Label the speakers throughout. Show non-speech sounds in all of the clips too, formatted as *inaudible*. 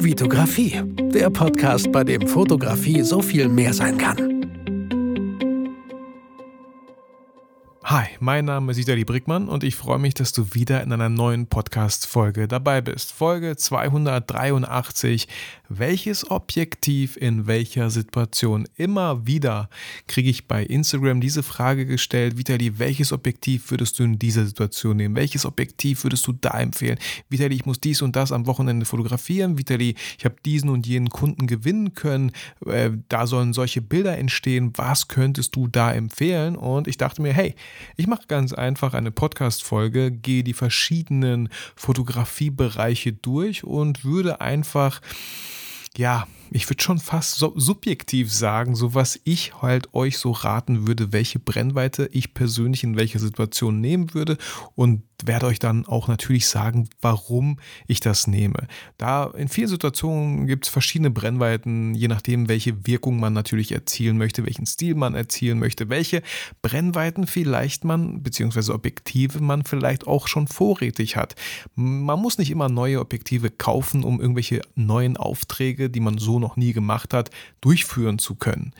Speaker 1: Vitografie, der Podcast, bei dem Fotografie so viel mehr sein kann.
Speaker 2: Hi, mein Name ist Vitali Brickmann und ich freue mich, dass du wieder in einer neuen Podcast-Folge dabei bist. Folge 283. Welches Objektiv in welcher Situation? Immer wieder kriege ich bei Instagram diese Frage gestellt. Vitali, welches Objektiv würdest du in dieser Situation nehmen? Welches Objektiv würdest du da empfehlen? Vitali, ich muss dies und das am Wochenende fotografieren. Vitali, ich habe diesen und jenen Kunden gewinnen können. Äh, da sollen solche Bilder entstehen. Was könntest du da empfehlen? Und ich dachte mir, hey, ich mache ganz einfach eine Podcast-Folge, gehe die verschiedenen Fotografiebereiche durch und würde einfach, ja, ich würde schon fast so subjektiv sagen, so was ich halt euch so raten würde, welche Brennweite ich persönlich in welcher Situation nehmen würde und werde euch dann auch natürlich sagen, warum ich das nehme. Da in vielen Situationen gibt es verschiedene Brennweiten, je nachdem, welche Wirkung man natürlich erzielen möchte, welchen Stil man erzielen möchte, welche Brennweiten vielleicht man, beziehungsweise Objektive man vielleicht auch schon vorrätig hat. Man muss nicht immer neue Objektive kaufen, um irgendwelche neuen Aufträge, die man so noch nie gemacht hat, durchführen zu können.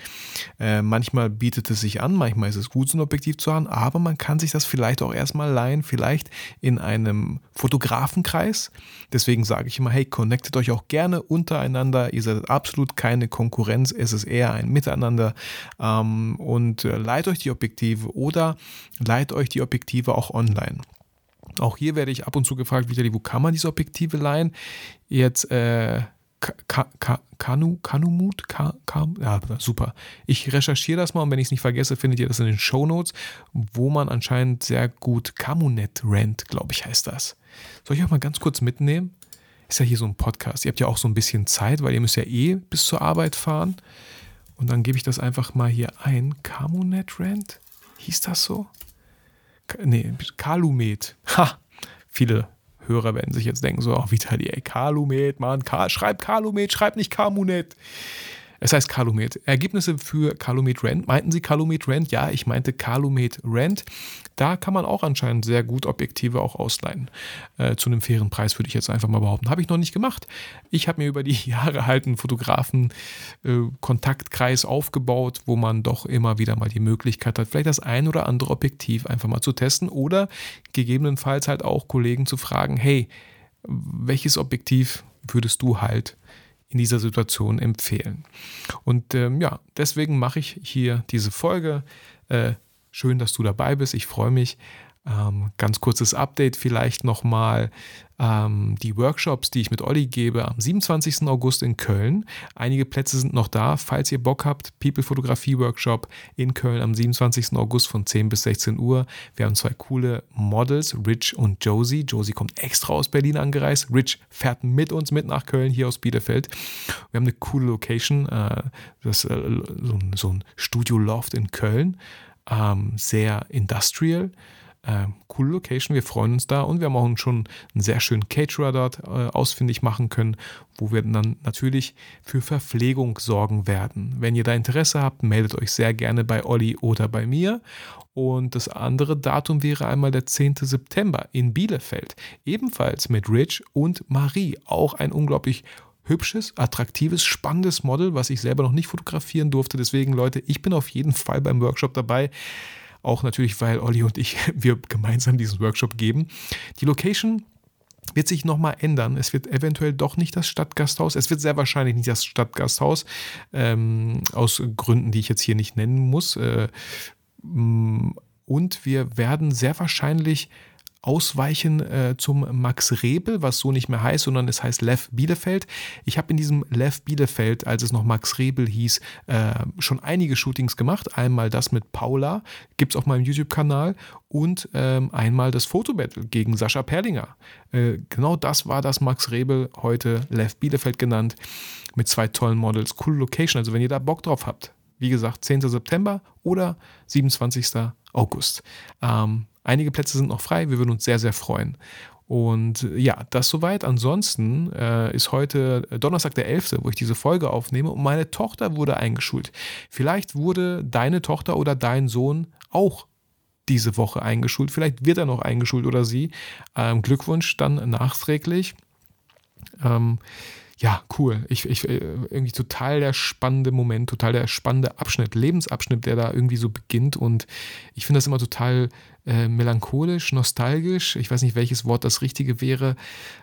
Speaker 2: Äh, manchmal bietet es sich an, manchmal ist es gut, so ein Objektiv zu haben, aber man kann sich das vielleicht auch erstmal leihen, vielleicht in einem Fotografenkreis. Deswegen sage ich immer, hey, connectet euch auch gerne untereinander. Ihr seid absolut keine Konkurrenz, es ist eher ein Miteinander. Ähm, und äh, leiht euch die Objektive oder leiht euch die Objektive auch online. Auch hier werde ich ab und zu gefragt, wo kann man diese Objektive leihen? Jetzt äh, Ka Ka Kanu, Kanumut? Ka Ka ja, super. Ich recherchiere das mal und wenn ich es nicht vergesse, findet ihr das in den Show Notes, wo man anscheinend sehr gut Kamunet rent, glaube ich, heißt das. Soll ich euch mal ganz kurz mitnehmen? Ist ja hier so ein Podcast. Ihr habt ja auch so ein bisschen Zeit, weil ihr müsst ja eh bis zur Arbeit fahren. Und dann gebe ich das einfach mal hier ein. Kamunet rent? Hieß das so? Nee, Kalumet. Ha! Viele Hörer werden sich jetzt denken, so, oh, Vitali, ey, Kalumet, Mann, Ka schreib Kalumet, schreib nicht Kamunet. Es heißt Calumet. Ergebnisse für Calumet Rent. Meinten Sie Calumet Rent? Ja, ich meinte Calumet Rent. Da kann man auch anscheinend sehr gut Objektive auch ausleihen. Äh, zu einem fairen Preis würde ich jetzt einfach mal behaupten. Habe ich noch nicht gemacht. Ich habe mir über die *laughs* Jahre halt einen Fotografen-Kontaktkreis äh, aufgebaut, wo man doch immer wieder mal die Möglichkeit hat, vielleicht das ein oder andere Objektiv einfach mal zu testen oder gegebenenfalls halt auch Kollegen zu fragen, hey, welches Objektiv würdest du halt in dieser Situation empfehlen. Und ähm, ja, deswegen mache ich hier diese Folge. Äh, schön, dass du dabei bist. Ich freue mich. Ähm, ganz kurzes Update vielleicht nochmal. Ähm, die Workshops, die ich mit Olli gebe, am 27. August in Köln. Einige Plätze sind noch da. Falls ihr Bock habt, People Fotografie Workshop in Köln am 27. August von 10 bis 16 Uhr. Wir haben zwei coole Models, Rich und Josie. Josie kommt extra aus Berlin angereist. Rich fährt mit uns mit nach Köln, hier aus Bielefeld. Wir haben eine coole Location, äh, das, äh, so, so ein Studio Loft in Köln. Ähm, sehr industrial. Äh, coole Location, wir freuen uns da und wir haben auch schon einen sehr schönen Caterer dort äh, ausfindig machen können, wo wir dann natürlich für Verpflegung sorgen werden. Wenn ihr da Interesse habt, meldet euch sehr gerne bei Olli oder bei mir. Und das andere Datum wäre einmal der 10. September in Bielefeld, ebenfalls mit Rich und Marie, auch ein unglaublich hübsches, attraktives, spannendes Model, was ich selber noch nicht fotografieren durfte. Deswegen, Leute, ich bin auf jeden Fall beim Workshop dabei. Auch natürlich, weil Olli und ich, *laughs* wir gemeinsam diesen Workshop geben. Die Location wird sich nochmal ändern. Es wird eventuell doch nicht das Stadtgasthaus. Es wird sehr wahrscheinlich nicht das Stadtgasthaus. Ähm, aus Gründen, die ich jetzt hier nicht nennen muss. Äh, und wir werden sehr wahrscheinlich ausweichen äh, zum Max Rebel, was so nicht mehr heißt, sondern es heißt Lev Bielefeld. Ich habe in diesem Lev Bielefeld, als es noch Max Rebel hieß, äh, schon einige Shootings gemacht. Einmal das mit Paula, gibt es auf meinem YouTube-Kanal und ähm, einmal das Fotobattle gegen Sascha Perlinger. Äh, genau das war das Max Rebel, heute Lev Bielefeld genannt, mit zwei tollen Models. Coole Location, also wenn ihr da Bock drauf habt, wie gesagt, 10. September oder 27. August. Ähm, Einige Plätze sind noch frei, wir würden uns sehr, sehr freuen. Und ja, das soweit. Ansonsten äh, ist heute Donnerstag der 11., wo ich diese Folge aufnehme und meine Tochter wurde eingeschult. Vielleicht wurde deine Tochter oder dein Sohn auch diese Woche eingeschult. Vielleicht wird er noch eingeschult oder sie. Ähm, Glückwunsch dann nachträglich. Ähm, ja, cool. Ich, ich, äh, irgendwie total der spannende Moment, total der spannende Abschnitt, Lebensabschnitt, der da irgendwie so beginnt. Und ich finde das immer total äh, melancholisch, nostalgisch. Ich weiß nicht, welches Wort das richtige wäre.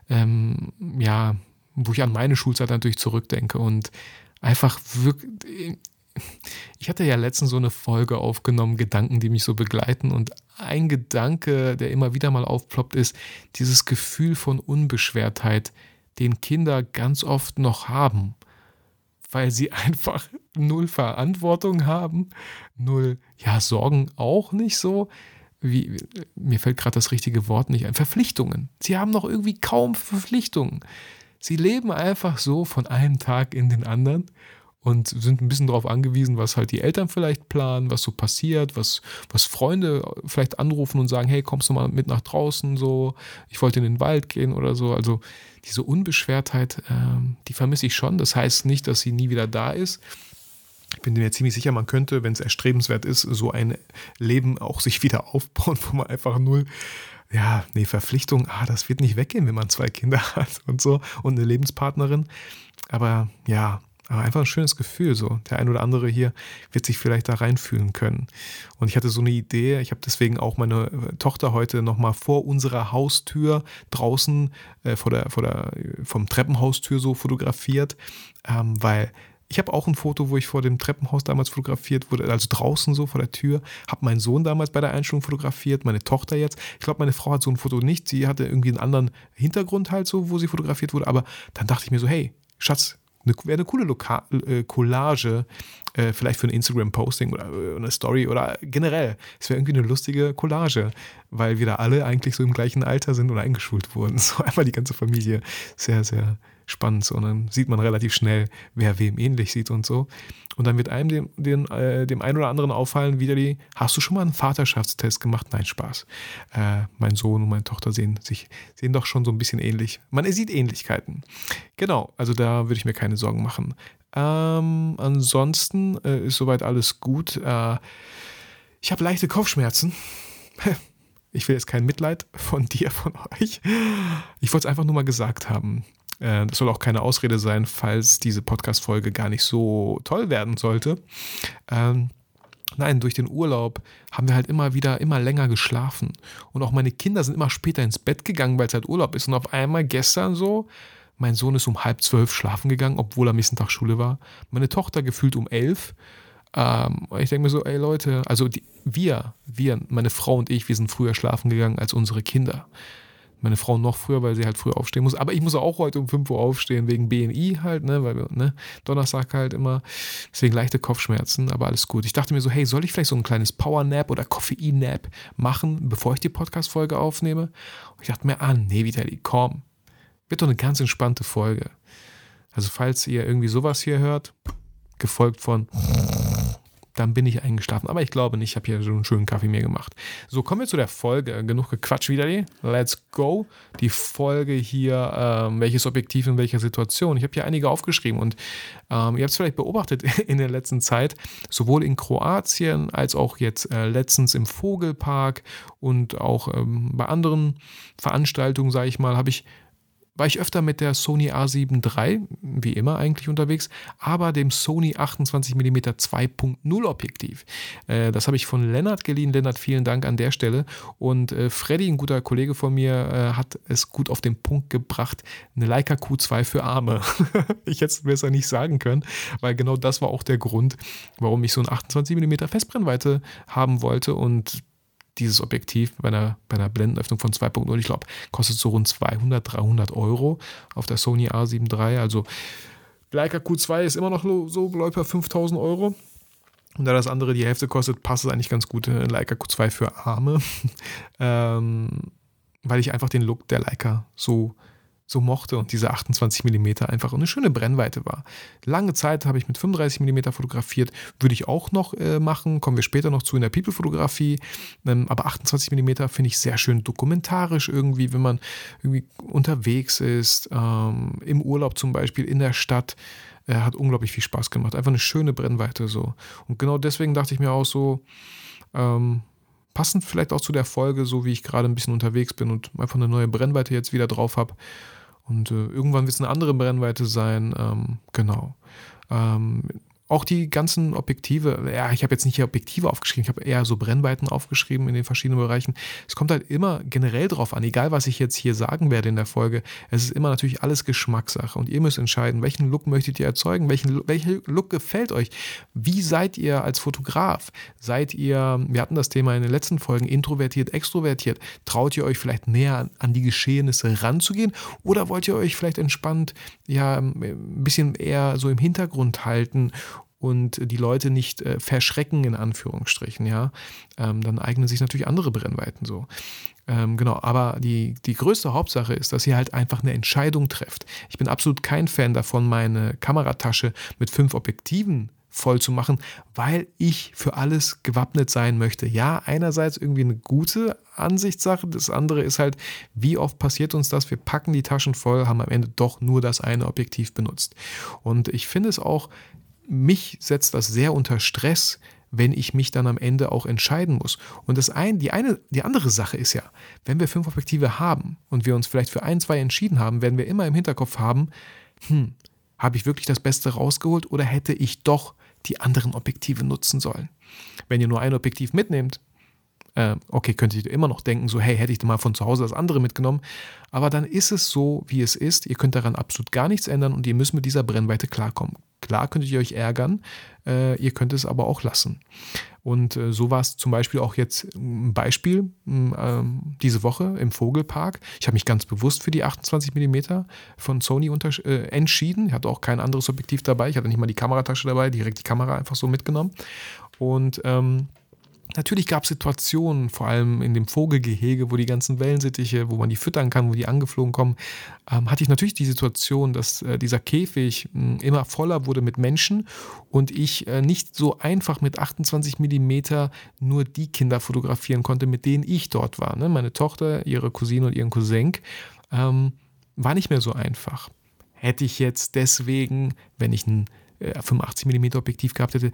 Speaker 2: Ähm, ja, wo ich an meine Schulzeit natürlich zurückdenke und einfach wirklich. Ich hatte ja letztens so eine Folge aufgenommen, Gedanken, die mich so begleiten. Und ein Gedanke, der immer wieder mal aufploppt, ist dieses Gefühl von Unbeschwertheit, den Kinder ganz oft noch haben, weil sie *laughs* einfach null Verantwortung haben, null, ja, Sorgen auch nicht so. Wie, mir fällt gerade das richtige Wort nicht ein. Verpflichtungen. Sie haben noch irgendwie kaum Verpflichtungen. Sie leben einfach so von einem Tag in den anderen und sind ein bisschen darauf angewiesen, was halt die Eltern vielleicht planen, was so passiert, was, was Freunde vielleicht anrufen und sagen, hey, kommst du mal mit nach draußen, so, ich wollte in den Wald gehen oder so. Also diese Unbeschwertheit, äh, die vermisse ich schon. Das heißt nicht, dass sie nie wieder da ist. Ich bin mir ziemlich sicher, man könnte, wenn es erstrebenswert ist, so ein Leben auch sich wieder aufbauen, *laughs* wo man einfach null ja, nee, Verpflichtung, ah, das wird nicht weggehen, wenn man zwei Kinder *laughs* hat und so und eine Lebenspartnerin. Aber ja, aber einfach ein schönes Gefühl so. Der ein oder andere hier wird sich vielleicht da reinfühlen können. Und ich hatte so eine Idee, ich habe deswegen auch meine äh, Tochter heute nochmal vor unserer Haustür draußen, äh, vor der, vor der, vom Treppenhaustür so fotografiert, ähm, weil ich habe auch ein Foto, wo ich vor dem Treppenhaus damals fotografiert wurde, also draußen so vor der Tür. Habe meinen Sohn damals bei der Einstellung fotografiert, meine Tochter jetzt. Ich glaube, meine Frau hat so ein Foto nicht. Sie hatte irgendwie einen anderen Hintergrund halt so, wo sie fotografiert wurde. Aber dann dachte ich mir so, hey, Schatz, wäre eine coole Loka äh, Collage, äh, vielleicht für ein Instagram-Posting oder äh, eine Story oder generell. Es wäre irgendwie eine lustige Collage, weil wir da alle eigentlich so im gleichen Alter sind oder eingeschult wurden. *laughs* So einmal die ganze Familie. Sehr, sehr spannend. Und dann sieht man relativ schnell, wer wem ähnlich sieht und so. Und dann wird einem dem, dem, äh, dem einen oder anderen auffallen, wieder die, hast du schon mal einen Vaterschaftstest gemacht? Nein, Spaß. Äh, mein Sohn und meine Tochter sehen sich, sehen doch schon so ein bisschen ähnlich. Man sieht Ähnlichkeiten. Genau, also da würde ich mir keine Sorgen machen. Ähm, ansonsten äh, ist soweit alles gut. Äh, ich habe leichte Kopfschmerzen. *laughs* Ich will jetzt kein Mitleid von dir, von euch. Ich wollte es einfach nur mal gesagt haben. Äh, das soll auch keine Ausrede sein, falls diese Podcast-Folge gar nicht so toll werden sollte. Ähm, nein, durch den Urlaub haben wir halt immer wieder immer länger geschlafen. Und auch meine Kinder sind immer später ins Bett gegangen, weil es halt Urlaub ist. Und auf einmal gestern so, mein Sohn ist um halb zwölf schlafen gegangen, obwohl am nächsten Tag Schule war. Meine Tochter gefühlt um elf. Ähm, ich denke mir so, ey Leute, also die, wir, wir, meine Frau und ich, wir sind früher schlafen gegangen als unsere Kinder. Meine Frau noch früher, weil sie halt früher aufstehen muss. Aber ich muss auch heute um 5 Uhr aufstehen, wegen BMI halt, ne? Weil ne? Donnerstag halt immer. Deswegen leichte Kopfschmerzen, aber alles gut. Ich dachte mir so, hey, soll ich vielleicht so ein kleines Power-Nap oder Koffein-Nap machen, bevor ich die Podcast-Folge aufnehme? Und ich dachte mir, ah, nee, Vitali, komm. Wird doch eine ganz entspannte Folge. Also, falls ihr irgendwie sowas hier hört, gefolgt von dann bin ich eingeschlafen. Aber ich glaube nicht, ich habe hier so einen schönen Kaffee mir gemacht. So, kommen wir zu der Folge. Genug gequatscht wieder. Let's go. Die Folge hier, ähm, welches Objektiv in welcher Situation. Ich habe hier einige aufgeschrieben und ähm, ihr habt es vielleicht beobachtet *laughs* in der letzten Zeit, sowohl in Kroatien als auch jetzt äh, letztens im Vogelpark und auch ähm, bei anderen Veranstaltungen, sage ich mal, habe ich war ich öfter mit der Sony A7 III, wie immer eigentlich unterwegs, aber dem Sony 28mm 2.0 Objektiv. Äh, das habe ich von Lennart geliehen. Lennart, vielen Dank an der Stelle. Und äh, Freddy, ein guter Kollege von mir, äh, hat es gut auf den Punkt gebracht. Eine Leica Q2 für Arme. *laughs* ich hätte es besser nicht sagen können, weil genau das war auch der Grund, warum ich so ein 28mm Festbrennweite haben wollte und dieses Objektiv bei einer, bei einer Blendenöffnung von 2.0, ich glaube, kostet so rund 200, 300 Euro auf der Sony A7 III. Also Leica Q2 ist immer noch so, glaube ich, 5000 Euro. Und da das andere die Hälfte kostet, passt es eigentlich ganz gut in Leica Q2 für Arme. *laughs* ähm, weil ich einfach den Look der Leica so so mochte und diese 28 mm einfach eine schöne Brennweite war. Lange Zeit habe ich mit 35 mm fotografiert, würde ich auch noch äh, machen, kommen wir später noch zu in der People-Fotografie, ähm, aber 28 mm finde ich sehr schön dokumentarisch irgendwie, wenn man irgendwie unterwegs ist, ähm, im Urlaub zum Beispiel, in der Stadt, äh, hat unglaublich viel Spaß gemacht. Einfach eine schöne Brennweite so. Und genau deswegen dachte ich mir auch so, ähm, passend vielleicht auch zu der Folge, so wie ich gerade ein bisschen unterwegs bin und einfach eine neue Brennweite jetzt wieder drauf habe, Und äh, irgendwann wird es eine andere Brennweite sein. Ähm, genau. Ähm, auch die ganzen Objektive, ja, ich habe jetzt nicht hier Objektive aufgeschrieben, ich habe eher so Brennweiten aufgeschrieben in den verschiedenen Bereichen. Es kommt halt immer generell drauf an, egal was ich jetzt hier sagen werde in der Folge. Es ist immer natürlich alles Geschmackssache und ihr müsst entscheiden, welchen Look möchtet ihr erzeugen, welchen, welcher Look gefällt euch. Wie seid ihr als Fotograf? Seid ihr, wir hatten das Thema in den letzten Folgen, introvertiert, extrovertiert? Traut ihr euch vielleicht näher an die Geschehnisse ranzugehen oder wollt ihr euch vielleicht entspannt, ja, ein bisschen eher so im Hintergrund halten? Und die Leute nicht äh, verschrecken, in Anführungsstrichen, ja, ähm, dann eignen sich natürlich andere Brennweiten so. Ähm, genau, aber die, die größte Hauptsache ist, dass ihr halt einfach eine Entscheidung trefft. Ich bin absolut kein Fan davon, meine Kameratasche mit fünf Objektiven voll zu machen, weil ich für alles gewappnet sein möchte. Ja, einerseits irgendwie eine gute Ansichtssache, das andere ist halt, wie oft passiert uns das, wir packen die Taschen voll, haben am Ende doch nur das eine Objektiv benutzt. Und ich finde es auch mich setzt das sehr unter Stress, wenn ich mich dann am Ende auch entscheiden muss. Und das ein, die, eine, die andere Sache ist ja, wenn wir fünf Objektive haben und wir uns vielleicht für ein, zwei entschieden haben, werden wir immer im Hinterkopf haben, hm, habe ich wirklich das Beste rausgeholt oder hätte ich doch die anderen Objektive nutzen sollen? Wenn ihr nur ein Objektiv mitnehmt, äh, okay, könntet ihr immer noch denken, so, hey, hätte ich mal von zu Hause das andere mitgenommen. Aber dann ist es so, wie es ist. Ihr könnt daran absolut gar nichts ändern und ihr müsst mit dieser Brennweite klarkommen. Klar könntet ihr euch ärgern, äh, ihr könnt es aber auch lassen. Und äh, so war es zum Beispiel auch jetzt ein Beispiel äh, diese Woche im Vogelpark. Ich habe mich ganz bewusst für die 28 mm von Sony äh, entschieden. Ich hatte auch kein anderes Objektiv dabei. Ich hatte nicht mal die Kameratasche dabei, direkt die Kamera einfach so mitgenommen. Und ähm, Natürlich gab es Situationen, vor allem in dem Vogelgehege, wo die ganzen Wellensittiche, wo man die füttern kann, wo die angeflogen kommen, ähm, hatte ich natürlich die Situation, dass äh, dieser Käfig äh, immer voller wurde mit Menschen und ich äh, nicht so einfach mit 28 mm nur die Kinder fotografieren konnte, mit denen ich dort war. Ne? Meine Tochter, ihre Cousine und ihren Cousin ähm, war nicht mehr so einfach. Hätte ich jetzt deswegen, wenn ich ein 85 äh, mm Objektiv gehabt hätte,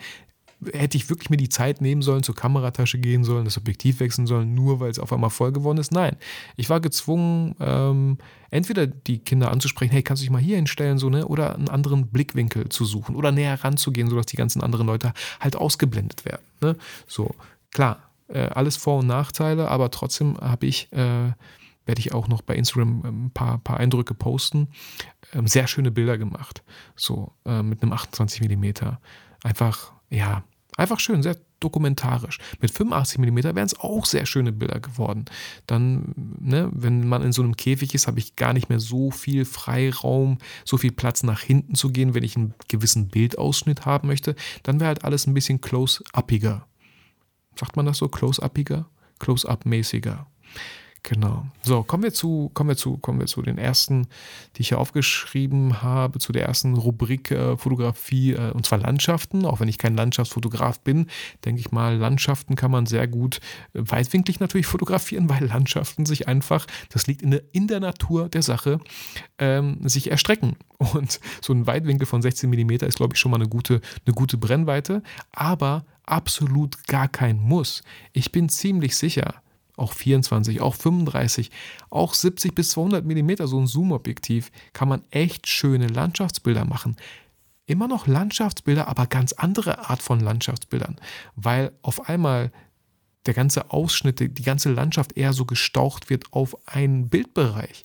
Speaker 2: hätte ich wirklich mir die Zeit nehmen sollen, zur Kameratasche gehen sollen, das Objektiv wechseln sollen, nur weil es auf einmal voll geworden ist? Nein. Ich war gezwungen, ähm, entweder die Kinder anzusprechen, hey, kannst du dich mal hier hinstellen, so, ne? Oder einen anderen Blickwinkel zu suchen oder näher ranzugehen, sodass die ganzen anderen Leute halt ausgeblendet werden. Ne? So, klar, äh, alles Vor- und Nachteile, aber trotzdem habe ich. Äh, werde ich auch noch bei Instagram ein paar, paar Eindrücke posten. Ähm, sehr schöne Bilder gemacht, so äh, mit einem 28 mm. Einfach, ja, Einfach schön, sehr dokumentarisch. Mit 85 mm wären es auch sehr schöne Bilder geworden. Dann, ne, wenn man in so einem Käfig ist, habe ich gar nicht mehr so viel Freiraum, so viel Platz nach hinten zu gehen, wenn ich einen gewissen Bildausschnitt haben möchte. Dann wäre halt alles ein bisschen close-uppiger. Sagt man das so? Close-uppiger? Close-up-mäßiger. Genau. So, kommen wir zu, kommen wir zu, kommen wir zu den ersten, die ich hier aufgeschrieben habe, zu der ersten Rubrik äh, Fotografie, äh, und zwar Landschaften. Auch wenn ich kein Landschaftsfotograf bin, denke ich mal, Landschaften kann man sehr gut äh, weitwinklig natürlich fotografieren, *laughs* weil Landschaften sich einfach, das liegt in der, in der Natur der Sache, ähm, sich erstrecken. Und so ein Weitwinkel von 16 mm ist, glaube ich, schon mal eine gute, eine gute Brennweite, aber absolut gar kein Muss. Ich bin ziemlich sicher, auch 24, auch 35, auch 70 bis 200 mm, so ein Zoom-Objektiv, kann man echt schöne Landschaftsbilder machen. Immer noch Landschaftsbilder, aber ganz andere Art von Landschaftsbildern, weil auf einmal der ganze Ausschnitt, die ganze Landschaft eher so gestaucht wird auf einen Bildbereich.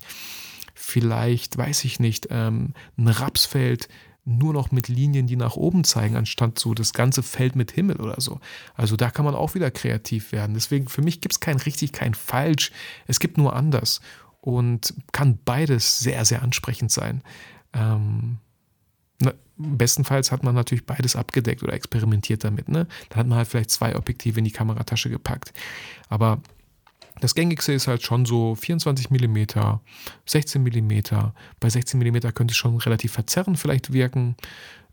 Speaker 2: Vielleicht, weiß ich nicht, ähm, ein Rapsfeld nur noch mit Linien, die nach oben zeigen, anstatt so das ganze Feld mit Himmel oder so. Also da kann man auch wieder kreativ werden. Deswegen für mich gibt es kein richtig, kein falsch. Es gibt nur anders und kann beides sehr, sehr ansprechend sein. Ähm, na, bestenfalls hat man natürlich beides abgedeckt oder experimentiert damit. Ne? Dann hat man halt vielleicht zwei Objektive in die Kameratasche gepackt. Aber das gängigste ist halt schon so 24 mm, 16 mm. Bei 16 mm könnte es schon relativ verzerrend vielleicht wirken.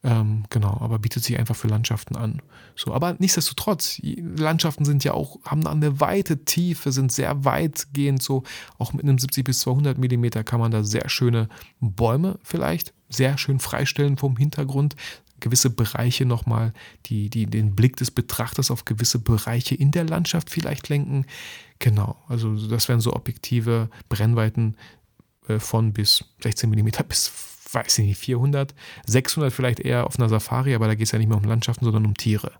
Speaker 2: Ähm, genau, aber bietet sich einfach für Landschaften an. So, aber nichtsdestotrotz, Landschaften sind ja auch, haben eine weite Tiefe, sind sehr weitgehend so. Auch mit einem 70 bis 200 mm kann man da sehr schöne Bäume vielleicht sehr schön freistellen vom Hintergrund gewisse Bereiche nochmal, die, die den Blick des Betrachters auf gewisse Bereiche in der Landschaft vielleicht lenken. Genau, also das wären so objektive Brennweiten. äh, von bis 16 mm *laughs* bis, weiß ich nicht, 400, 600 vielleicht eher auf einer Safari, aber da geht es ja nicht mehr um Landschaften, sondern um Tiere.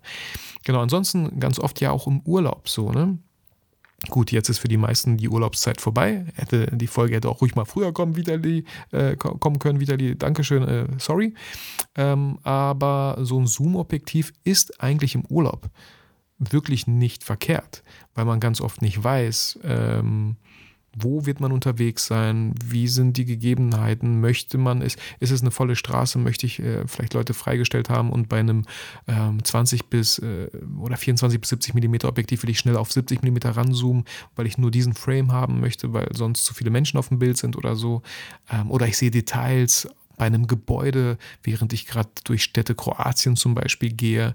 Speaker 2: Genau, ansonsten ganz oft ja auch im Urlaub so, ne? Gut, jetzt ist für die meisten die Urlaubszeit vorbei. Hätte, die Folge hätte auch ruhig mal früher kommen, Vitali, äh, kommen können, Vitali. Dankeschön, äh, sorry. Ähm, aber so ein Zoom-Objektiv ist eigentlich im Urlaub wirklich nicht verkehrt, weil man ganz oft nicht weiß, ähm, wo wird man unterwegs sein, wie sind die Gegebenheiten, möchte man, ist, ist es eine volle Straße, möchte ich äh, vielleicht Leute freigestellt haben und bei einem ähm, 20 bis äh, oder 24 bis 70 mm Objektiv will ich schnell auf 70 mm ranzoomen, weil ich nur diesen Frame haben möchte, weil sonst zu viele Menschen auf dem Bild sind oder so. Ähm, oder ich sehe Details bei einem Gebäude, während ich gerade durch Städte Kroatien zum Beispiel gehe.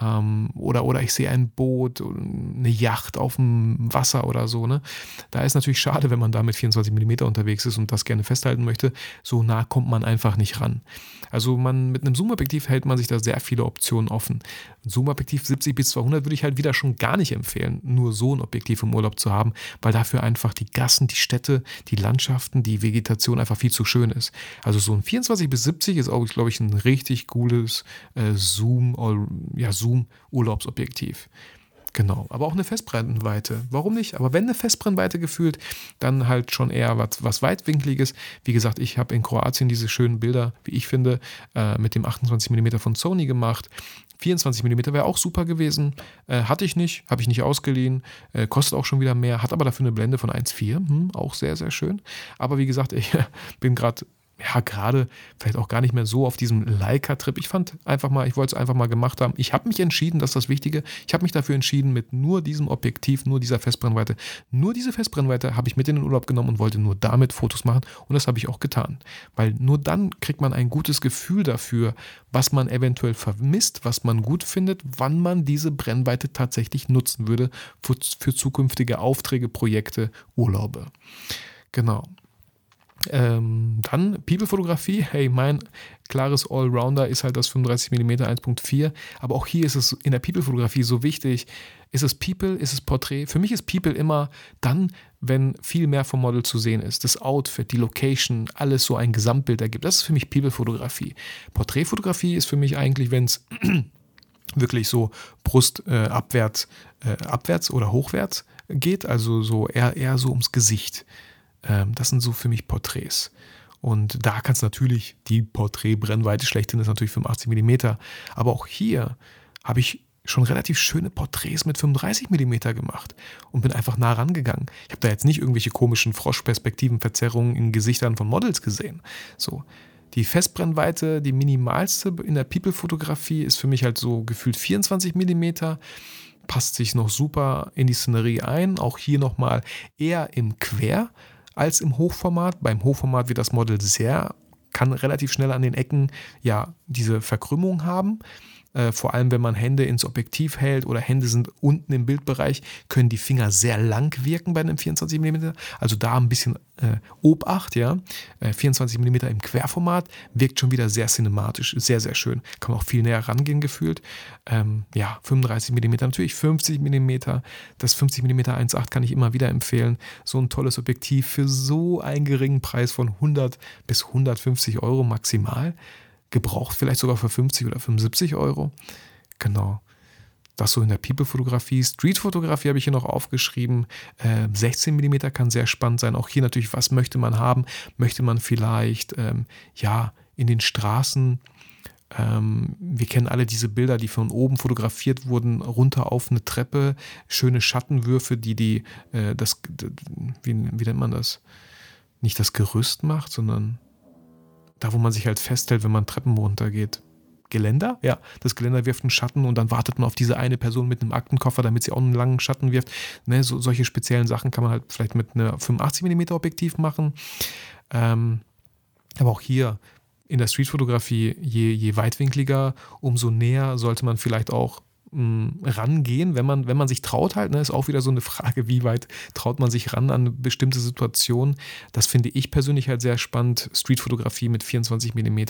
Speaker 2: Ähm, oder, oder ich sehe ein Boot, eine Yacht auf dem Wasser oder so. Ne? Da ist natürlich schade, wenn man da mit 24 mm unterwegs ist und das gerne festhalten möchte. So nah kommt man einfach nicht ran. Also man mit einem Zoom-Objektiv hält man sich da sehr viele Optionen offen. Zoom-Objektiv 70 bis 200 würde ich halt wieder schon gar nicht empfehlen, nur so ein Objektiv im Urlaub zu haben, weil dafür einfach die Gassen, die Städte, die Landschaften, die Vegetation einfach viel zu schön ist. Also so ein 24 bis 70 ist auch, glaube ich, ein richtig cooles äh, Zoom, ja, Zoom-Urlaubsobjektiv. Genau, aber auch eine Festbrennweite. Warum nicht? Aber wenn eine Festbrennweite gefühlt, dann halt schon eher was, was weitwinkliges. Wie gesagt, ich habe in Kroatien diese schönen Bilder, wie ich finde, äh, mit dem 28 mm von Sony gemacht. 24 mm wäre auch super gewesen. Äh, hatte ich nicht, habe ich nicht ausgeliehen. Äh, kostet auch schon wieder mehr, hat aber dafür eine Blende von 1,4. Hm, auch sehr, sehr schön. Aber wie gesagt, ich *laughs* bin gerade ja, gerade vielleicht auch gar nicht mehr so auf diesem Leica-Trip. Ich fand einfach mal, ich wollte es einfach mal gemacht haben. Ich habe mich entschieden, das ist das Wichtige. Ich habe mich dafür entschieden, mit nur diesem Objektiv, nur dieser Festbrennweite, nur diese Festbrennweite habe ich mit in den Urlaub genommen und wollte nur damit Fotos machen. Und das habe ich auch getan. Weil nur dann kriegt man ein gutes Gefühl dafür, was man eventuell vermisst, was man gut findet, wann man diese Brennweite tatsächlich nutzen würde für, für zukünftige Aufträge, Projekte, Urlaube. Genau. Ähm, dann People-Fotografie. Hey, mein klares Allrounder ist halt das 35mm 1.4. Aber auch hier ist es in der People-Fotografie so wichtig. Ist es People, ist es Porträt? Für mich ist People immer dann, wenn viel mehr vom Model zu sehen ist. Das Outfit, die Location, alles so ein Gesamtbild ergibt. Das ist für mich People-Fotografie. Porträtfotografie ist für mich eigentlich, wenn es *clears throat* wirklich so Brust äh, abwärts, äh, abwärts oder hochwärts geht, also so eher, eher so ums Gesicht. Ähm, das sind so für mich Porträts. Und da kannst du natürlich, die Porträtbrennweite schlechthin ist natürlich 85 mm. Aber auch hier habe ich schon relativ schöne Porträts mit 35 mm gemacht und bin einfach nah rangegangen. Ich habe da jetzt nicht irgendwelche komischen Froschperspektiven, Verzerrungen in Gesichtern von Models gesehen. So. Die Festbrennweite, die minimalste in der People-Fotografie, ist für mich halt so gefühlt 24 mm passt sich noch super in die Szenerie ein. Auch hier nochmal eher im Quer, als im Hochformat. Beim Hochformat wird das Model sehr, kann relativ schnell an den Ecken ja diese Verkrümmung haben. Äh, vor allem, wenn man Hände ins Objektiv hält oder Hände sind unten im Bildbereich, können die Finger sehr lang wirken bei einem 24 mm. Also da ein bisschen äh, Obacht, ja. Äh, 24 mm im Querformat wirkt schon wieder sehr cinematisch, sehr, sehr schön. Kann man auch viel näher rangehen gefühlt. Ähm, ja, 35 mm, natürlich 50 mm. Das 50 mm 1.8 kann ich immer wieder empfehlen. So ein tolles Objektiv für so einen geringen Preis von 100 bis 150 Euro maximal gebraucht, vielleicht sogar für 50 oder 75 Euro. Genau. Das so in der People-Fotografie. Street-Fotografie habe ich hier noch aufgeschrieben. Äh, 16 mm kann sehr spannend sein. Auch hier natürlich, was möchte man haben? Möchte man vielleicht, ähm, ja, in den Straßen ähm, wir kennen alle diese Bilder, die von oben fotografiert wurden, runter auf eine Treppe, schöne Schattenwürfe, die die, äh, das, wie, wie nennt man das? Nicht das Gerüst macht, sondern da, wo man sich halt festhält, wenn man Treppen runtergeht. Geländer? Ja, das Geländer wirft einen Schatten und dann wartet man auf diese eine Person mit einem Aktenkoffer, damit sie auch einen langen Schatten wirft. Ne, so, solche speziellen Sachen kann man halt vielleicht mit einer 85 mm Objektiv machen. Ähm, aber auch hier in der Streetfotografie, je, je weitwinkliger, umso näher sollte man vielleicht auch rangehen, wenn man, wenn man sich traut halt, ne, ist auch wieder so eine Frage, wie weit traut man sich ran an bestimmte Situationen. Das finde ich persönlich halt sehr spannend. Streetfotografie mit 24 mm.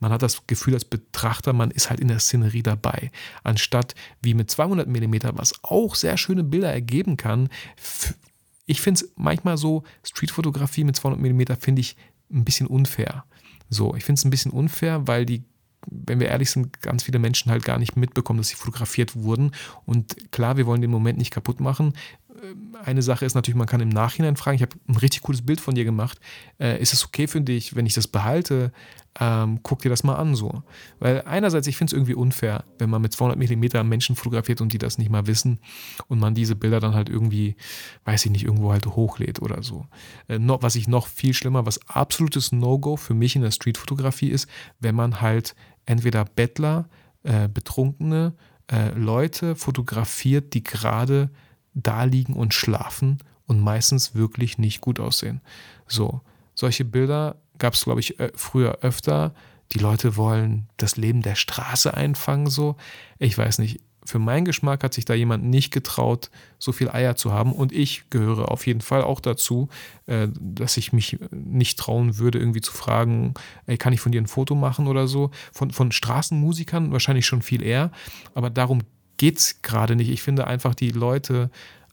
Speaker 2: Man hat das Gefühl als Betrachter, man ist halt in der Szenerie dabei. Anstatt wie mit 200 mm, was auch sehr schöne Bilder ergeben kann, ich finde es manchmal so, Streetfotografie mit 200 mm finde ich ein bisschen unfair. So, ich finde es ein bisschen unfair, weil die wenn wir ehrlich sind, ganz viele Menschen halt gar nicht mitbekommen, dass sie fotografiert wurden. Und klar, wir wollen den Moment nicht kaputt machen. Ähm, eine Sache ist natürlich, man kann im Nachhinein fragen, ich habe ein richtig cooles Bild von dir gemacht. Äh, ist es okay für dich, wenn ich das behalte? Ähm, guck dir das mal an so. Weil einerseits, ich finde es irgendwie unfair, wenn man mit 200 mm Menschen fotografiert und die das nicht mal wissen und man diese Bilder dann halt irgendwie, weiß ich nicht, irgendwo halt hochlädt oder so. Äh, noch, was ich noch viel schlimmer, was absolutes No-Go für mich in der Streetfotografie ist, wenn man halt entweder Bettler, äh, Betrunkene, äh, Leute fotografiert, die gerade da liegen und schlafen und meistens wirklich nicht gut aussehen. So, solche Bilder gab es, glaube ich, früher öfter. Die Leute wollen das Leben der Straße einfangen, so. Ich weiß nicht. Für meinen Geschmack hat sich da jemand nicht getraut, so viel Eier zu haben. Und ich gehöre auf jeden Fall auch dazu, äh, dass ich mich nicht trauen würde, irgendwie zu fragen, ey, kann ich von dir ein Foto machen oder so. Von, von Straßenmusikern wahrscheinlich schon viel eher. Aber darum geht es gerade nicht. Ich finde einfach, die Leute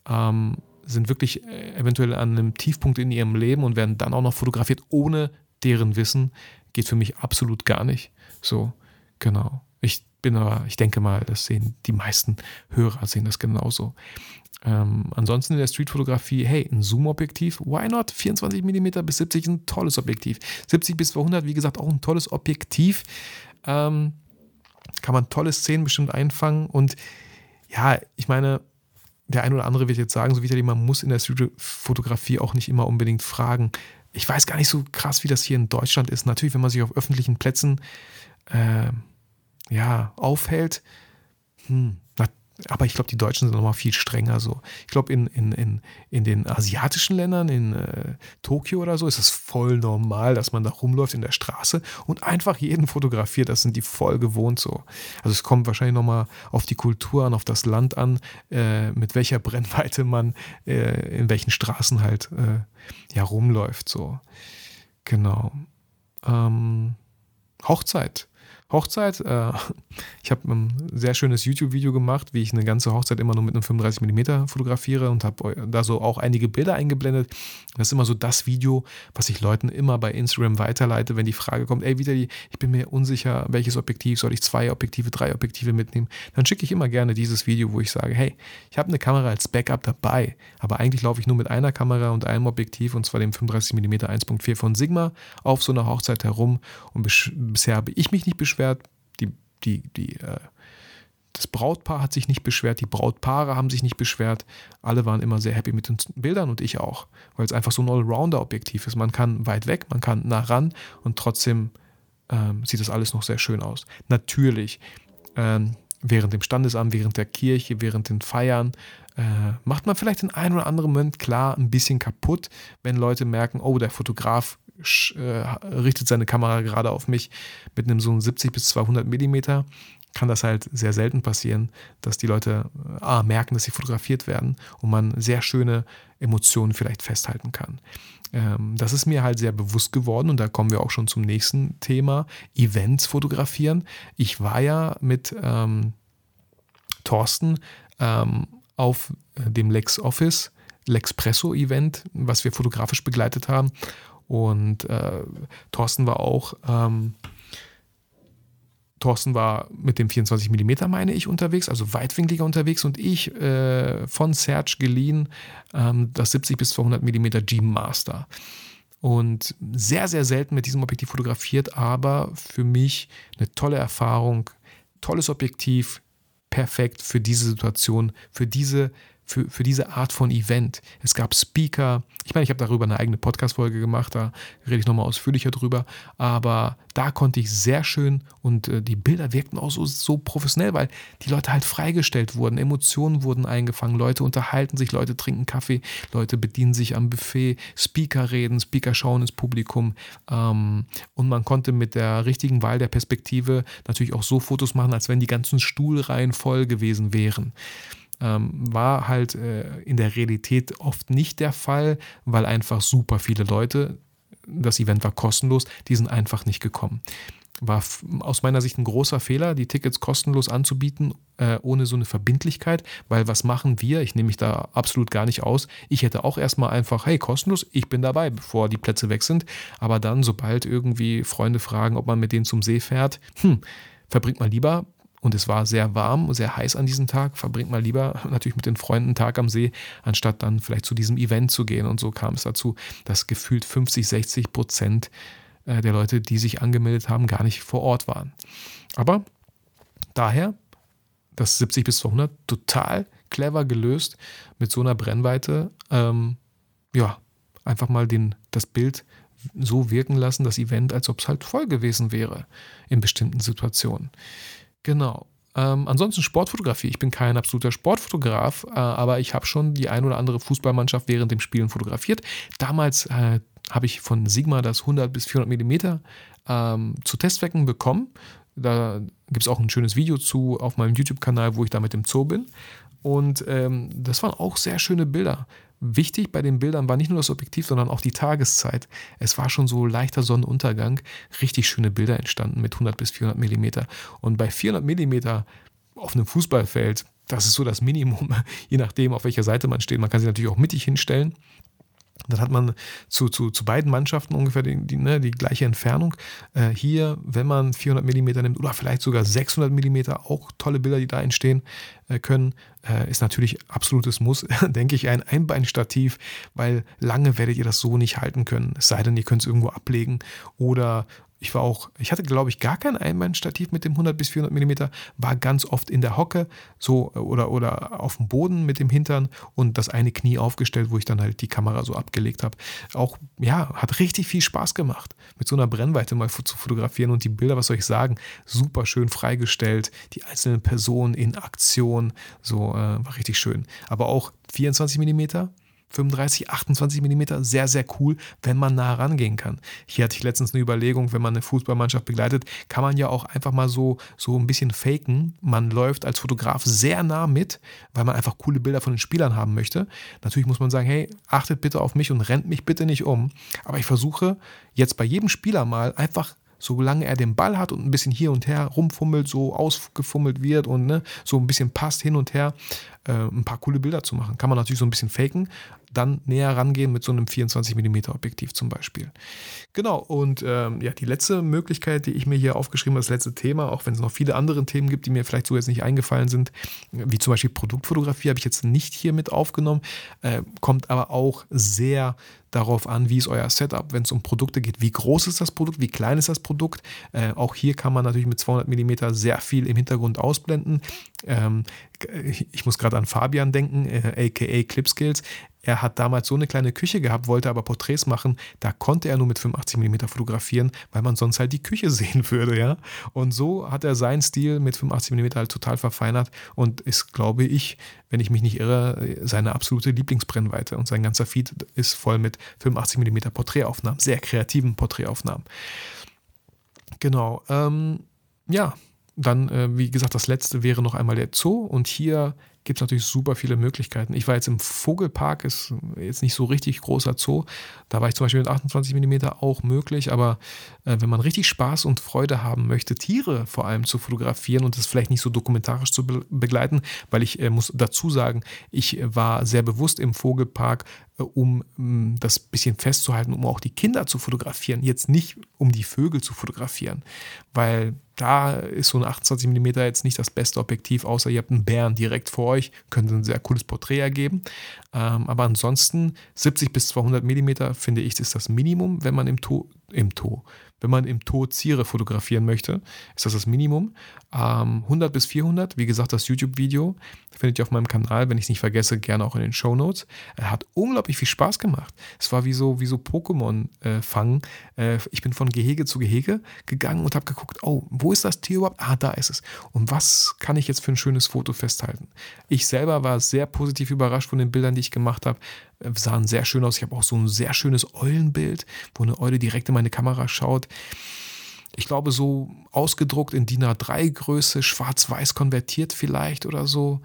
Speaker 2: ähm, sind wirklich äh, eventuell an einem Tiefpunkt in ihrem Leben und werden dann auch noch fotografiert ohne deren Wissen. Geht für mich absolut gar nicht. So, genau. Bin aber, ich denke mal, das sehen die meisten Hörer sehen das genauso. Ähm, ansonsten in der Streetfotografie, hey, ein Zoom-Objektiv, why not? 24 mm bis 70 ist ein tolles Objektiv. 70 bis 200, wie gesagt, auch ein tolles Objektiv. Ähm, kann man tolle Szenen bestimmt einfangen. Und ja, ich meine, der ein oder andere wird jetzt sagen, so wie man muss in der Fotografie auch nicht immer unbedingt fragen. Ich weiß gar nicht so krass, wie das hier in Deutschland ist. Natürlich, wenn man sich auf öffentlichen Plätzen äh, ja, aufhält, hm, aber ich glaube, die Deutschen sind nochmal viel strenger so. Ich glaube, in, in, in, in den asiatischen Ländern, in äh, Tokio oder so, ist es voll normal, dass man da rumläuft in der Straße und einfach jeden fotografiert. Das sind die voll gewohnt so. Also es kommt wahrscheinlich nochmal auf die Kultur an, auf das Land an, äh, mit welcher Brennweite man äh, in welchen Straßen halt äh, ja rumläuft so. Genau. Ähm, Hochzeit Hochzeit. Äh, *laughs* ich habe ein sehr schönes YouTube-Video gemacht, wie ich eine ganze Hochzeit immer nur mit einem 35mm fotografiere und habe da so auch einige Bilder eingeblendet. Das ist immer so das Video, was ich Leuten immer bei Instagram weiterleite, wenn die Frage kommt, ey, die, ich bin mir unsicher, welches Objektiv, soll ich zwei Objektive, drei Objektive mitnehmen? Dann schicke ich immer gerne dieses Video, wo ich sage, hey, ich habe eine Kamera als Backup dabei, aber eigentlich laufe ich nur mit einer Kamera und einem Objektiv und zwar dem 35mm 1.4 von Sigma auf so einer Hochzeit herum und bisher habe ich mich nicht beschwert beschwert, die, die, die, äh, das Brautpaar hat sich nicht beschwert, die Brautpaare haben sich nicht beschwert. Alle waren immer sehr happy mit den Bildern und ich auch, weil es einfach so ein Allrounder-Objektiv ist. Man kann weit weg, man kann nah ran und trotzdem ähm, sieht das alles noch sehr schön aus. Natürlich, ähm, während dem Standesamt, während der Kirche, während den Feiern, äh, macht man vielleicht den einen oder anderen Moment klar ein bisschen kaputt, wenn Leute merken, oh, der Fotograf äh, richtet seine Kamera gerade auf mich mit einem so 70 bis 200 Millimeter, kann das halt sehr selten passieren, dass die Leute äh, ah, merken, dass sie fotografiert werden und man sehr schöne Emotionen vielleicht festhalten kann. Ähm, das ist mir halt sehr bewusst geworden und da kommen wir auch schon zum nächsten Thema, Events fotografieren. Ich war ja mit ähm, Thorsten ähm, auf dem LexOffice, Lexpresso-Event, was wir fotografisch begleitet haben. Und äh, Thorsten war auch, ähm, Thorsten war mit dem 24 mm, meine ich, unterwegs, also weitwinkliger unterwegs und ich äh, von Serge geliehen ähm, das 70 bis 200 mm G Master. Und sehr, sehr selten mit diesem Objektiv fotografiert, aber für mich eine tolle Erfahrung, tolles Objektiv, perfekt für diese Situation, für diese für, für diese Art von Event. Es gab Speaker. Ich meine, ich habe darüber eine eigene Podcast-Folge gemacht, da rede ich nochmal ausführlicher drüber. Aber da konnte ich sehr schön und äh, die Bilder wirkten auch so, so professionell, weil die Leute halt freigestellt wurden. Emotionen wurden eingefangen. Leute unterhalten sich, Leute trinken Kaffee, Leute bedienen sich am Buffet, Speaker reden, Speaker schauen ins Publikum. Ähm, und man konnte mit der richtigen Wahl der Perspektive natürlich auch so Fotos machen, als wenn die ganzen Stuhlreihen voll gewesen wären ähm, war halt äh, in der Realität oft nicht der Fall, weil einfach super viele Leute, das Event war kostenlos, die sind einfach nicht gekommen. war aus meiner Sicht ein großer Fehler, die Tickets kostenlos anzubieten, äh, ohne so eine Verbindlichkeit, weil was machen wir? Ich nehme mich da absolut gar nicht aus. Ich hätte auch erstmal einfach, hey, kostenlos, ich bin dabei, bevor die Plätze weg sind. Aber dann, sobald irgendwie Freunde fragen, ob man mit denen zum See fährt, hm, verbringt man lieber und es war sehr warm, und sehr heiß an diesem Tag, verbringt mal lieber *laughs* natürlich mit den Freunden einen Tag am See, anstatt dann vielleicht zu diesem Event zu gehen. Und so kam es dazu, dass gefühlt 50, 60 Prozent äh, der Leute, die sich angemeldet haben, gar nicht vor Ort waren. Aber daher das 70 bis 200 total clever gelöst mit so einer Brennweite. Ähm, ja, einfach mal den, das Bild so wirken lassen, das Event, als ob es halt voll gewesen wäre in bestimmten Situationen. Genau. Ähm, ansonsten Sportfotografie. Ich bin kein absoluter Sportfotograf, äh, aber ich habe schon die ein oder andere Fußballmannschaft während dem Spielen fotografiert. Damals äh, habe ich von Sigma das 100 bis 400 Millimeter ähm, zu Testzwecken bekommen. Da gibt es auch ein schönes Video zu auf meinem YouTube-Kanal, wo ich da mit dem Zoo bin. Und ähm, das waren auch sehr schöne Bilder. Wichtig bei den Bildern war nicht nur das Objektiv, sondern auch die Tageszeit. Es war schon so leichter Sonnenuntergang. Richtig schöne Bilder entstanden mit 100 bis 400 Millimeter. Und bei 400 Millimeter auf einem Fußballfeld, das ist so das Minimum, *laughs* je nachdem, auf welcher Seite man steht. Man kann sich natürlich auch mittig hinstellen. Dann hat man zu, zu, zu beiden Mannschaften ungefähr die, die, ne, die gleiche Entfernung. Äh, hier, wenn man 400 mm nimmt oder vielleicht sogar 600 mm, auch tolle Bilder, die da entstehen äh, können, äh, ist natürlich absolutes Muss, *laughs* denke ich, ein Einbeinstativ, weil lange werdet ihr das so nicht halten können. Es sei denn, ihr könnt es irgendwo ablegen oder ich war auch, ich hatte glaube ich gar kein Einbeinstativ mit dem 100 bis 400 mm, war ganz oft in der Hocke so oder, oder auf dem Boden mit dem Hintern und das eine Knie aufgestellt, wo ich dann halt die Kamera so abgelegt habe. Auch, ja, hat richtig viel Spaß gemacht, mit so einer Brennweite mal zu fotografieren und die Bilder, was soll ich sagen, super schön freigestellt, die einzelnen Personen in Aktion, so äh, war richtig schön. Aber auch 24 mm, 35, 28 mm sehr, sehr cool, wenn man nah rangehen kann. Hier hatte ich letztens eine Überlegung, wenn man eine Fußballmannschaft begleitet, kann man ja auch einfach mal so, so ein bisschen faken. Man läuft als Fotograf sehr nah mit, weil man einfach coole Bilder von den Spielern haben möchte. Natürlich muss man sagen, hey, achtet bitte auf mich und rennt mich bitte nicht um. Aber ich versuche jetzt bei jedem Spieler mal einfach solange er den Ball hat und ein bisschen hier und her rumfummelt, so ausgefummelt wird und ne, so ein bisschen passt hin und her, äh, ein paar coole Bilder zu machen. Kann man natürlich so ein bisschen faken, dann näher rangehen mit so einem 24 mm Objektiv zum Beispiel. Genau, und ähm, ja, die letzte Möglichkeit, die ich mir hier aufgeschrieben habe, das letzte Thema, auch wenn es noch viele andere Themen gibt, die mir vielleicht so jetzt nicht eingefallen sind, wie zum Beispiel Produktfotografie, habe ich jetzt nicht hier mit aufgenommen, äh, kommt aber auch sehr darauf an, wie ist euer Setup, wenn es um Produkte geht. Wie groß ist das Produkt, wie klein ist das Produkt? Äh, auch hier kann man natürlich mit 200 mm sehr viel im Hintergrund ausblenden. Ähm, ich muss gerade an Fabian denken, äh, aka Clipskills. Er hat damals so eine kleine Küche gehabt, wollte aber Porträts machen. Da konnte er nur mit 85 mm fotografieren, weil man sonst halt die Küche *laughs* sehen würde, ja. Und so hat er seinen Stil mit 85 mm halt total verfeinert und ist, glaube ich, wenn ich mich nicht irre, seine absolute Lieblingsbrennweite. Und sein ganzer Feed ist voll mit 85 mm Porträtaufnahmen, sehr kreativen Porträtaufnahmen. Genau. Ähm, ja, dann, äh, wie gesagt, das letzte wäre noch einmal der Zoo. Und hier gibt es natürlich super viele Möglichkeiten. Ich war jetzt im Vogelpark, ist jetzt nicht so richtig großer Zoo. Da war ich zum Beispiel mit 28 mm auch möglich, aber äh, wenn man richtig Spaß und Freude haben möchte, Tiere vor allem zu fotografieren und das vielleicht nicht so dokumentarisch zu be begleiten, weil ich äh, muss dazu sagen, ich war sehr bewusst im Vogelpark, um mh, das bisschen festzuhalten, um auch die Kinder zu fotografieren, jetzt nicht um die Vögel zu fotografieren, weil da ist so ein 28 mm jetzt nicht das beste Objektiv, außer ihr habt einen Bären direkt vor euch, könnte ein sehr cooles Porträt ergeben. Ähm, aber ansonsten 70 bis 200 mm finde ich ist das Minimum, wenn man im To im To wenn man im Tod Tiere fotografieren möchte, ist das das Minimum. Ähm, 100 bis 400, wie gesagt, das YouTube-Video findet ihr auf meinem Kanal, wenn ich es nicht vergesse, gerne auch in den Show Notes. Er hat unglaublich viel Spaß gemacht. Es war wie so, wie so Pokémon-Fangen. Äh, äh, ich bin von Gehege zu Gehege gegangen und habe geguckt, oh, wo ist das Tier überhaupt? Ah, da ist es. Und was kann ich jetzt für ein schönes Foto festhalten? Ich selber war sehr positiv überrascht von den Bildern, die ich gemacht habe sahen sehr schön aus. Ich habe auch so ein sehr schönes Eulenbild, wo eine Eule direkt in meine Kamera schaut. Ich glaube, so ausgedruckt in DIN A3-Größe, schwarz-weiß konvertiert vielleicht oder so.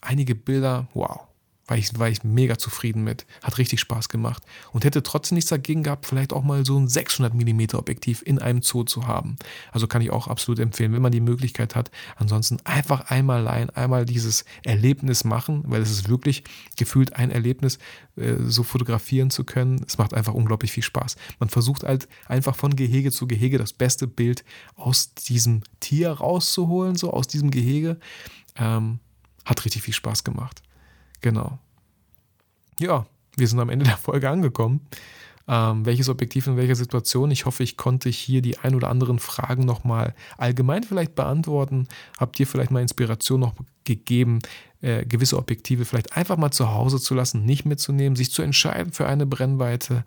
Speaker 2: Einige Bilder, wow. War ich, war ich mega zufrieden mit. Hat richtig Spaß gemacht. Und hätte trotzdem nichts dagegen gehabt, vielleicht auch mal so ein 600 mm Objektiv in einem Zoo zu haben. Also kann ich auch absolut empfehlen, wenn man die Möglichkeit hat. Ansonsten einfach einmal allein, einmal dieses Erlebnis machen, weil es ist wirklich gefühlt ein Erlebnis, äh, so fotografieren zu können. Es macht einfach unglaublich viel Spaß. Man versucht halt einfach von Gehege zu Gehege das beste Bild aus diesem Tier rauszuholen, so aus diesem Gehege. Ähm, hat richtig viel Spaß gemacht. Genau. Ja, wir sind am Ende der Folge angekommen. Ähm, welches Objektiv in welcher Situation? Ich hoffe, ich konnte hier die ein oder anderen Fragen nochmal allgemein vielleicht beantworten. Habt ihr vielleicht mal Inspiration noch gegeben, äh, gewisse Objektive vielleicht einfach mal zu Hause zu lassen, nicht mitzunehmen, sich zu entscheiden für eine Brennweite.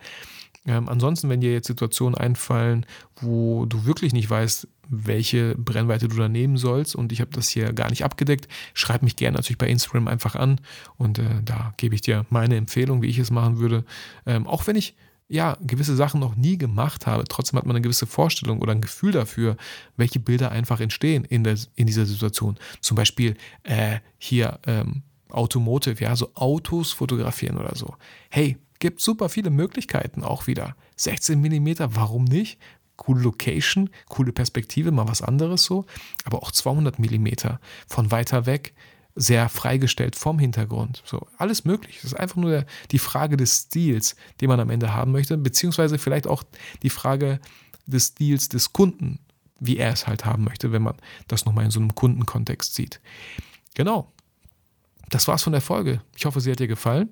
Speaker 2: Ähm, ansonsten, wenn dir jetzt Situationen einfallen, wo du wirklich nicht weißt, welche Brennweite du da nehmen sollst und ich habe das hier gar nicht abgedeckt, schreib mich gerne natürlich bei Instagram einfach an und äh, da gebe ich dir meine Empfehlung, wie ich es machen würde. Ähm, auch wenn ich ja gewisse Sachen noch nie gemacht habe, trotzdem hat man eine gewisse Vorstellung oder ein Gefühl dafür, welche Bilder einfach entstehen in, der, in dieser Situation. Zum Beispiel äh, hier ähm, Automotive, ja, so Autos fotografieren oder so. Hey, gibt super viele Möglichkeiten auch wieder. 16 mm, warum nicht? coole Location, coole Perspektive, mal was anderes so, aber auch 200 Millimeter von weiter weg, sehr freigestellt vom Hintergrund. So, alles möglich. Das ist einfach nur der, die Frage des Stils, den man am Ende haben möchte, beziehungsweise vielleicht auch die Frage des Stils des Kunden, wie er es halt haben möchte, wenn man das nochmal in so einem Kundenkontext sieht. Genau. Das war's von der Folge. Ich hoffe, sie hat dir gefallen.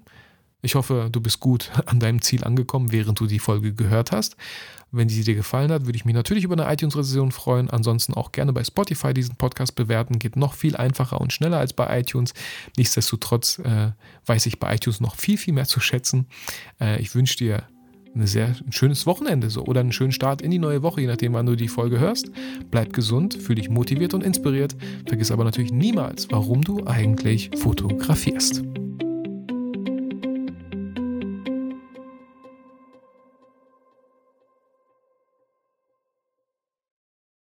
Speaker 2: Ich hoffe, du bist gut *laughs* an deinem Ziel angekommen, während du die Folge gehört hast. Wenn sie dir gefallen hat, würde ich mich natürlich über eine iTunes-Rezension freuen. Ansonsten auch gerne bei Spotify diesen Podcast bewerten. Geht noch viel einfacher und schneller als bei iTunes. Nichtsdestotrotz äh, weiß ich bei iTunes noch viel, viel mehr zu schätzen. Äh, ich wünsche dir ein sehr ein schönes Wochenende so oder einen schönen Start in die neue Woche, je nachdem, wann du die Folge hörst. Bleib gesund, fühl dich motiviert und inspiriert. Vergiss aber natürlich niemals, warum du eigentlich fotografierst.